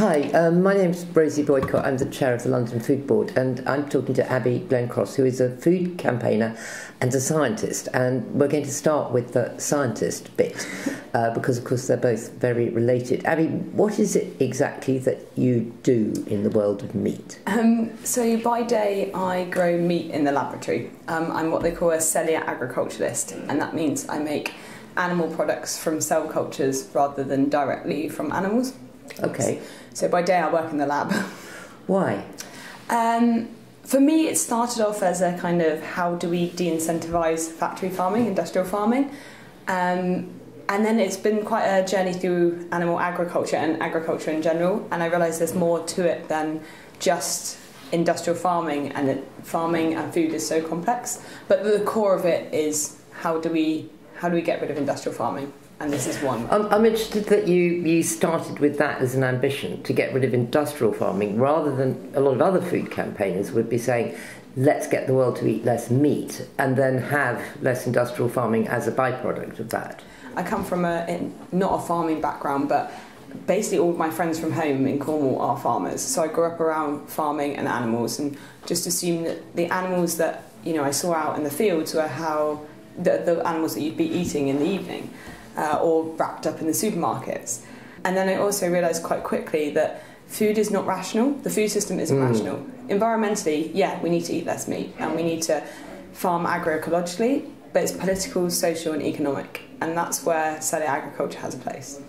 Hi, um, my name's Rosie Boycott. I'm the chair of the London Food Board, and I'm talking to Abi Glencross, who is a food campaigner and a scientist. And we're going to start with the scientist bit, uh, because of course they're both very related. Abi, what is it exactly that you do in the world of meat? Um, so by day, I grow meat in the laboratory. Um, I'm what they call a cellular agriculturalist, and that means I make animal products from cell cultures rather than directly from animals. Okay. So by day, I work in the lab. Why? Um, for me, it started off as a kind of how do we de incentivize factory farming, industrial farming. Um, and then it's been quite a journey through animal agriculture and agriculture in general. And I realised there's more to it than just industrial farming, and that farming and food is so complex. But the core of it is how do we how do we get rid of industrial farming? And this is one. I'm, I'm, interested that you, you started with that as an ambition to get rid of industrial farming rather than a lot of other food campaigners would be saying, let's get the world to eat less meat and then have less industrial farming as a byproduct of that. I come from a not a farming background, but basically all of my friends from home in Cornwall are farmers. So I grew up around farming and animals, and just assumed that the animals that you know I saw out in the fields were how the, the animals that you'd be eating in the evening uh, or wrapped up in the supermarkets. And then I also realised quite quickly that food is not rational. The food system isn't mm. rational. Environmentally, yeah, we need to eat less meat and we need to farm agroecologically, but it's political, social, and economic. And that's where cellular agriculture has a place.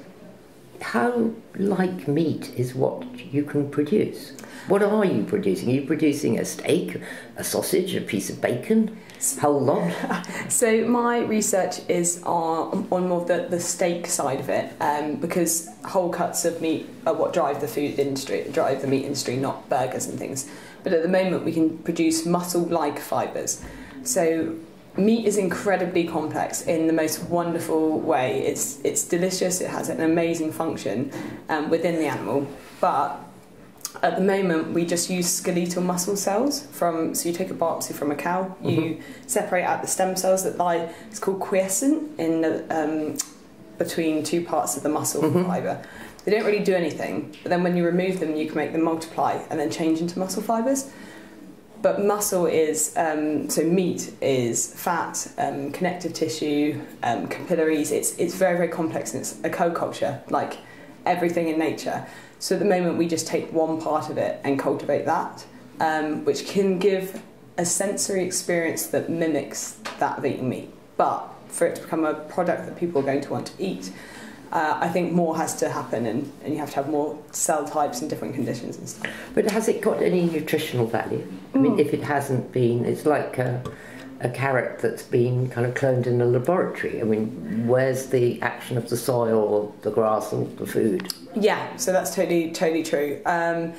How like meat is what you can produce? What are you producing? Are you producing a steak, a sausage, a piece of bacon? Whole lot? so my research is on, on more the, the steak side of it um, because whole cuts of meat are what drive the food industry, drive the meat industry, not burgers and things. But at the moment we can produce muscle-like fibres. So meat is incredibly complex in the most wonderful way. It's, it's delicious, it has an amazing function um, within the animal, but at the moment we just use skeletal muscle cells from so you take a biopsy from a cow you mm-hmm. separate out the stem cells that lie it's called quiescent in the, um, between two parts of the muscle mm-hmm. fiber they don't really do anything but then when you remove them you can make them multiply and then change into muscle fibers but muscle is um, so meat is fat um, connective tissue um, capillaries it's, it's very very complex and it's a co-culture like everything in nature so at the moment, we just take one part of it and cultivate that, um, which can give a sensory experience that mimics that of eating meat. But for it to become a product that people are going to want to eat, uh, I think more has to happen and, and you have to have more cell types and different conditions and stuff. But has it got any nutritional value? I mean, mm. if it hasn't been, it's like. Uh, a carrot that's been kind of cloned in a laboratory. I mean, where's the action of the soil or the grass or the food? Yeah, so that's totally totally true. Um,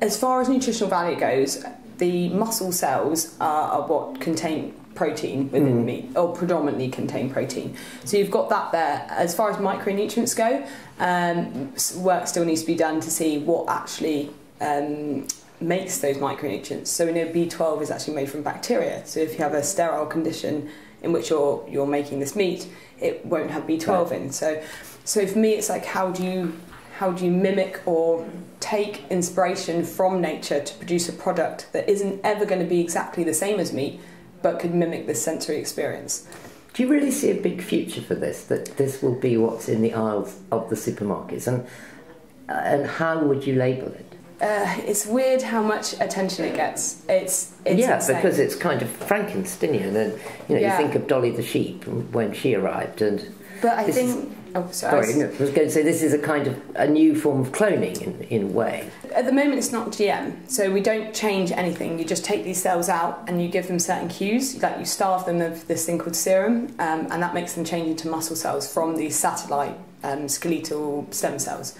as far as nutritional value goes, the muscle cells are, are what contain protein within mm. meat, or predominantly contain protein. So you've got that there. As far as micronutrients go, um, work still needs to be done to see what actually um, makes those micronutrients. So we know B12 is actually made from bacteria. So if you have a sterile condition in which you're you're making this meat, it won't have B12 right. in. So so for me it's like how do you how do you mimic or take inspiration from nature to produce a product that isn't ever going to be exactly the same as meat but could mimic this sensory experience? Do you really see a big future for this? That this will be what's in the aisles of the supermarkets, and and how would you label it? Uh, it's weird how much attention it gets. It's, it's yeah, insane. because it's kind of Frankensteinian, and you know yeah. you think of Dolly the sheep when she arrived, and but I think. Oh, sorry. sorry. I was going to say this is a kind of a new form of cloning in, in a way. At the moment, it's not GM, so we don't change anything. You just take these cells out and you give them certain cues. Like you starve them of this thing called serum, um, and that makes them change into muscle cells from these satellite um, skeletal stem cells.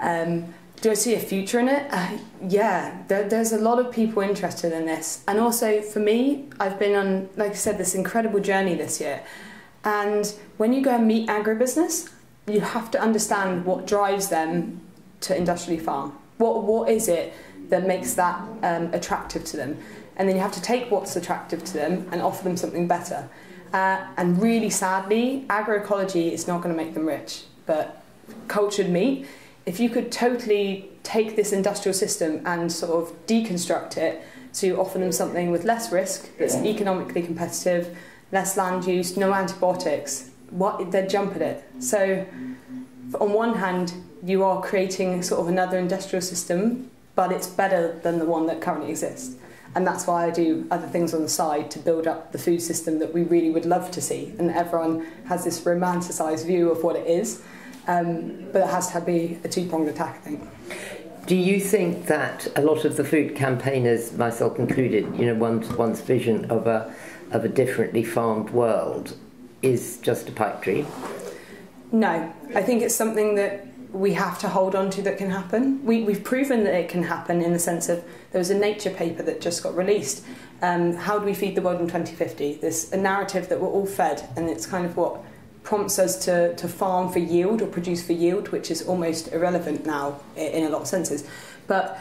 Um, do I see a future in it? Uh, yeah, there, there's a lot of people interested in this. And also for me, I've been on, like I said, this incredible journey this year. And when you go and meet agribusiness, you have to understand what drives them to industrially farm. What, what is it that makes that um, attractive to them? And then you have to take what's attractive to them and offer them something better. Uh, and really sadly, agroecology is not going to make them rich, but cultured meat if you could totally take this industrial system and sort of deconstruct it to offer them something with less risk, that's economically competitive, less land use, no antibiotics, what they'd jump at it. So, on one hand, you are creating sort of another industrial system, but it's better than the one that currently exists. And that's why I do other things on the side to build up the food system that we really would love to see. And everyone has this romanticised view of what it is. Um, but it has to be a two pronged attack, I think. Do you think that a lot of the food campaigners, myself included, you know, one's, one's vision of a, of a differently farmed world is just a pipe dream? No, I think it's something that we have to hold on to that can happen. We, we've proven that it can happen in the sense of there was a Nature paper that just got released. Um, how do we feed the world in 2050? This a narrative that we're all fed, and it's kind of what prompts us to, to farm for yield or produce for yield, which is almost irrelevant now in a lot of senses. But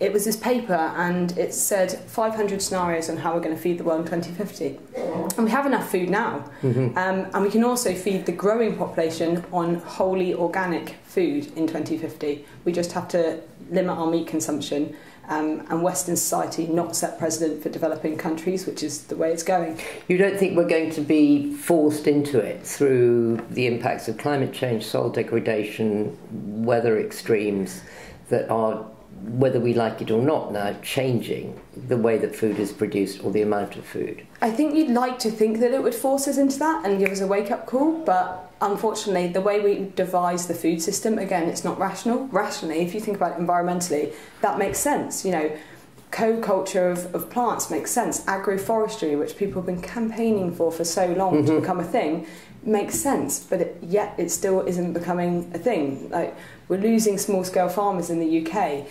it was this paper and it said 500 scenarios on how we're going to feed the world in 2050. And we have enough food now. Mm-hmm. Um, and we can also feed the growing population on wholly organic food in 2050. We just have to limit our meat consumption um, and Western society not set precedent for developing countries, which is the way it's going. You don't think we're going to be forced into it through the impacts of climate change, soil degradation, weather extremes that are whether we like it or not now, changing the way that food is produced or the amount of food. I think you'd like to think that it would force us into that and give us a wake up call, but unfortunately, the way we devise the food system, again, it's not rational. Rationally, if you think about it environmentally, that makes sense. You know, co-culture of, of plants makes sense. Agroforestry, which people have been campaigning for for so long mm-hmm. to become a thing, makes sense. But it, yet it still isn't becoming a thing. Like we're losing small-scale farmers in the UK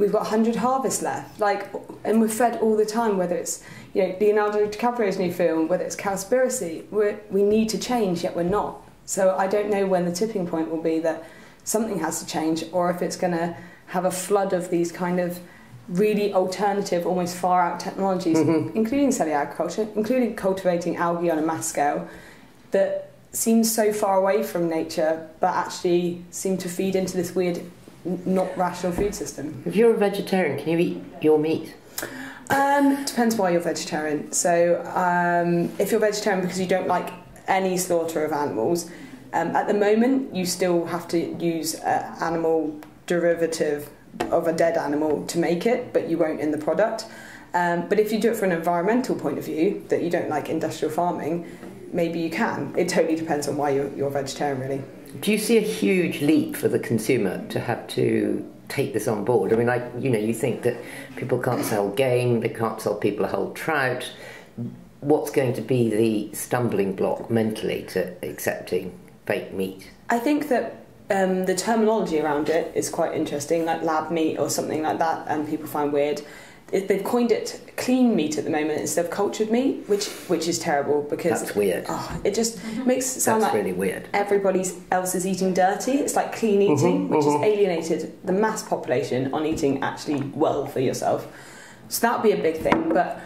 we've got 100 harvests left. Like, and we're fed all the time, whether it's you know Leonardo DiCaprio's new film, whether it's Cowspiracy. we we need to change, yet we're not. So I don't know when the tipping point will be that something has to change, or if it's going to have a flood of these kind of really alternative, almost far out technologies, mm-hmm. including cellular agriculture, including cultivating algae on a mass scale, that seems so far away from nature, but actually seem to feed into this weird not rational food system. If you're a vegetarian, can you eat your meat? Um, depends why you're vegetarian. So, um, if you're vegetarian because you don't like any slaughter of animals, um, at the moment you still have to use an animal derivative of a dead animal to make it, but you won't in the product. Um, but if you do it from an environmental point of view, that you don't like industrial farming, maybe you can. It totally depends on why you're, you're vegetarian, really. Do you see a huge leap for the consumer to have to take this on board? I mean, like you know, you think that people can't sell game, they can't sell people a whole trout. What's going to be the stumbling block mentally to accepting fake meat? I think that um, the terminology around it is quite interesting, like lab meat or something like that, and people find weird they've coined it clean meat at the moment instead of cultured meat, which which is terrible because that's weird. Oh, it just makes it sound that's like really weird. Everybody else is eating dirty. It's like clean mm-hmm, eating, mm-hmm, which mm-hmm. has alienated the mass population on eating actually well for yourself. So that would be a big thing. But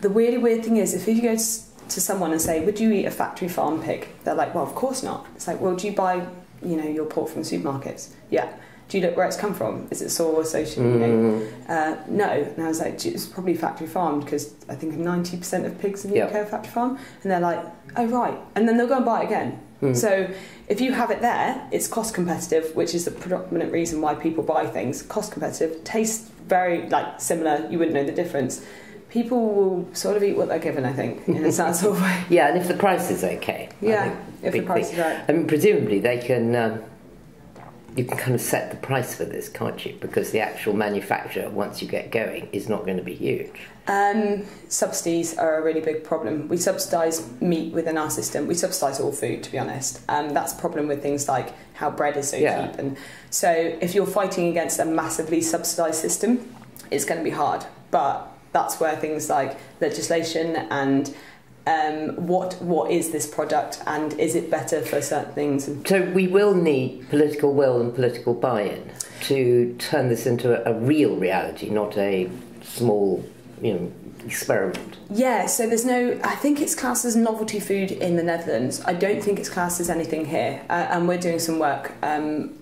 the really weird thing is, if you go to someone and say, "Would you eat a factory farm pig?" They're like, "Well, of course not." It's like, "Well, do you buy, you know, your pork from supermarkets?" Yeah do you look where it's come from? Is it soil associated? Mm. You know? Uh, no. And I was like, it's probably factory farmed because I think 90% of pigs in the yep. UK are factory farmed. And they're like, oh, right. And then they'll go and buy it again. Mm. So if you have it there, it's cost competitive, which is the predominant reason why people buy things. Cost competitive, tastes very like similar. You wouldn't know the difference. People will sort of eat what they're given, I think, in a sense of way. Yeah, and if the price is okay. Yeah, if the price thing. is right. I mean, presumably they can. Um, you can kind of set the price for this, can't you? Because the actual manufacture, once you get going, is not going to be huge. Um, subsidies are a really big problem. We subsidise meat within our system. We subsidise all food, to be honest. Um, that's a problem with things like how bread is so yeah. cheap. And so, if you're fighting against a massively subsidised system, it's going to be hard. But that's where things like legislation and um, what what is this product and is it better for certain things? So we will need political will and political buy-in to turn this into a, a real reality, not a small, you know, experiment. Yeah, so there's no. I think it's classed as novelty food in the Netherlands. I don't think it's classed as anything here, uh, and we're doing some work. Um,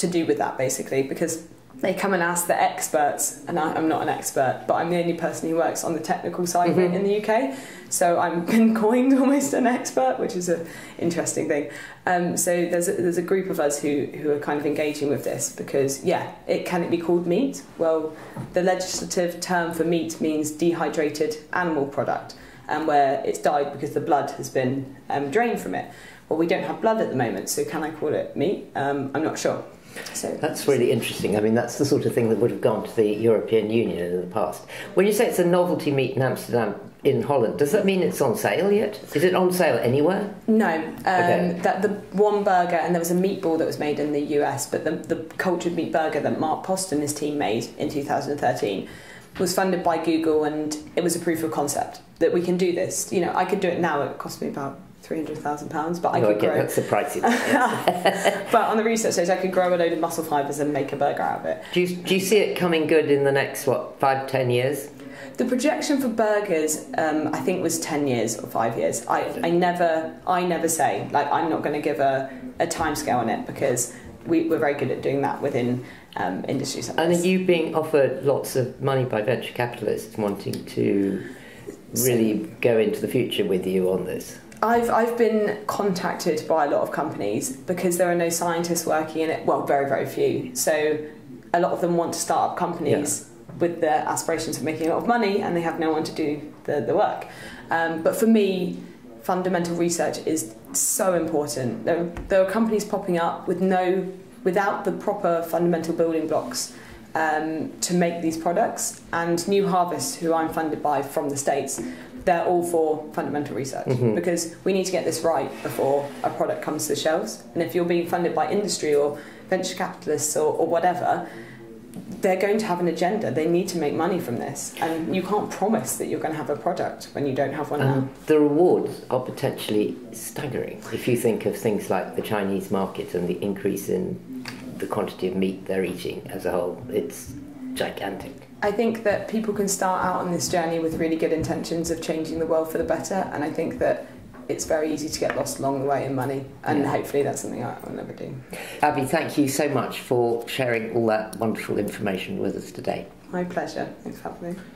to do with that basically because they come and ask the experts, and I, am not an expert, but I'm the only person who works on the technical side mm-hmm. in the UK. So I'm been coined almost an expert, which is an interesting thing. Um, so there's a, there's a group of us who, who are kind of engaging with this because yeah, it can it be called meat? Well, the legislative term for meat means dehydrated animal product, and where it's died because the blood has been um, drained from it. Well, we don't have blood at the moment, so can I call it meat? Um, I'm not sure. So that's really interesting. I mean, that's the sort of thing that would have gone to the European Union in the past. When you say it's a novelty meat in Amsterdam, in Holland, does that mean it's on sale yet? Is it on sale anywhere? No. Um, okay. That the one burger, and there was a meatball that was made in the US, but the, the cultured meat burger that Mark Post and his team made in 2013 was funded by Google, and it was a proof of concept that we can do this. You know, I could do it now. It cost me about three hundred thousand pounds, but I could okay, grow. That's surprising. but on the research stage, I could grow a load of muscle fibers and make a burger out of it. Do you, do you see it coming good in the next what five ten years? The projection for burgers, um, I think, was ten years or five years. I, I never, I never say like I'm not going to give a, a time scale on it because we, we're very good at doing that within um, industries. Like and are you being offered lots of money by venture capitalists wanting to really so, go into the future with you on this? I've, I've been contacted by a lot of companies because there are no scientists working in it. Well, very, very few. So a lot of them want to start up companies yeah. with their aspirations of making a lot of money and they have no one to do the, the work. Um, but for me, fundamental research is so important. There, there are companies popping up with no, without the proper fundamental building blocks um, to make these products. And New Harvest, who I'm funded by from the States, they're all for fundamental research mm-hmm. because we need to get this right before a product comes to the shelves. And if you're being funded by industry or venture capitalists or, or whatever, they're going to have an agenda. They need to make money from this, and you can't promise that you're going to have a product when you don't have one and now. The rewards are potentially staggering if you think of things like the Chinese market and the increase in the quantity of meat they're eating as a whole. It's gigantic. I think that people can start out on this journey with really good intentions of changing the world for the better, and I think that it's very easy to get lost along the way in money, and yeah. hopefully that's something I will never do. Abi, thank you so much for sharing all that wonderful information with us today. My pleasure. Thanks for having me.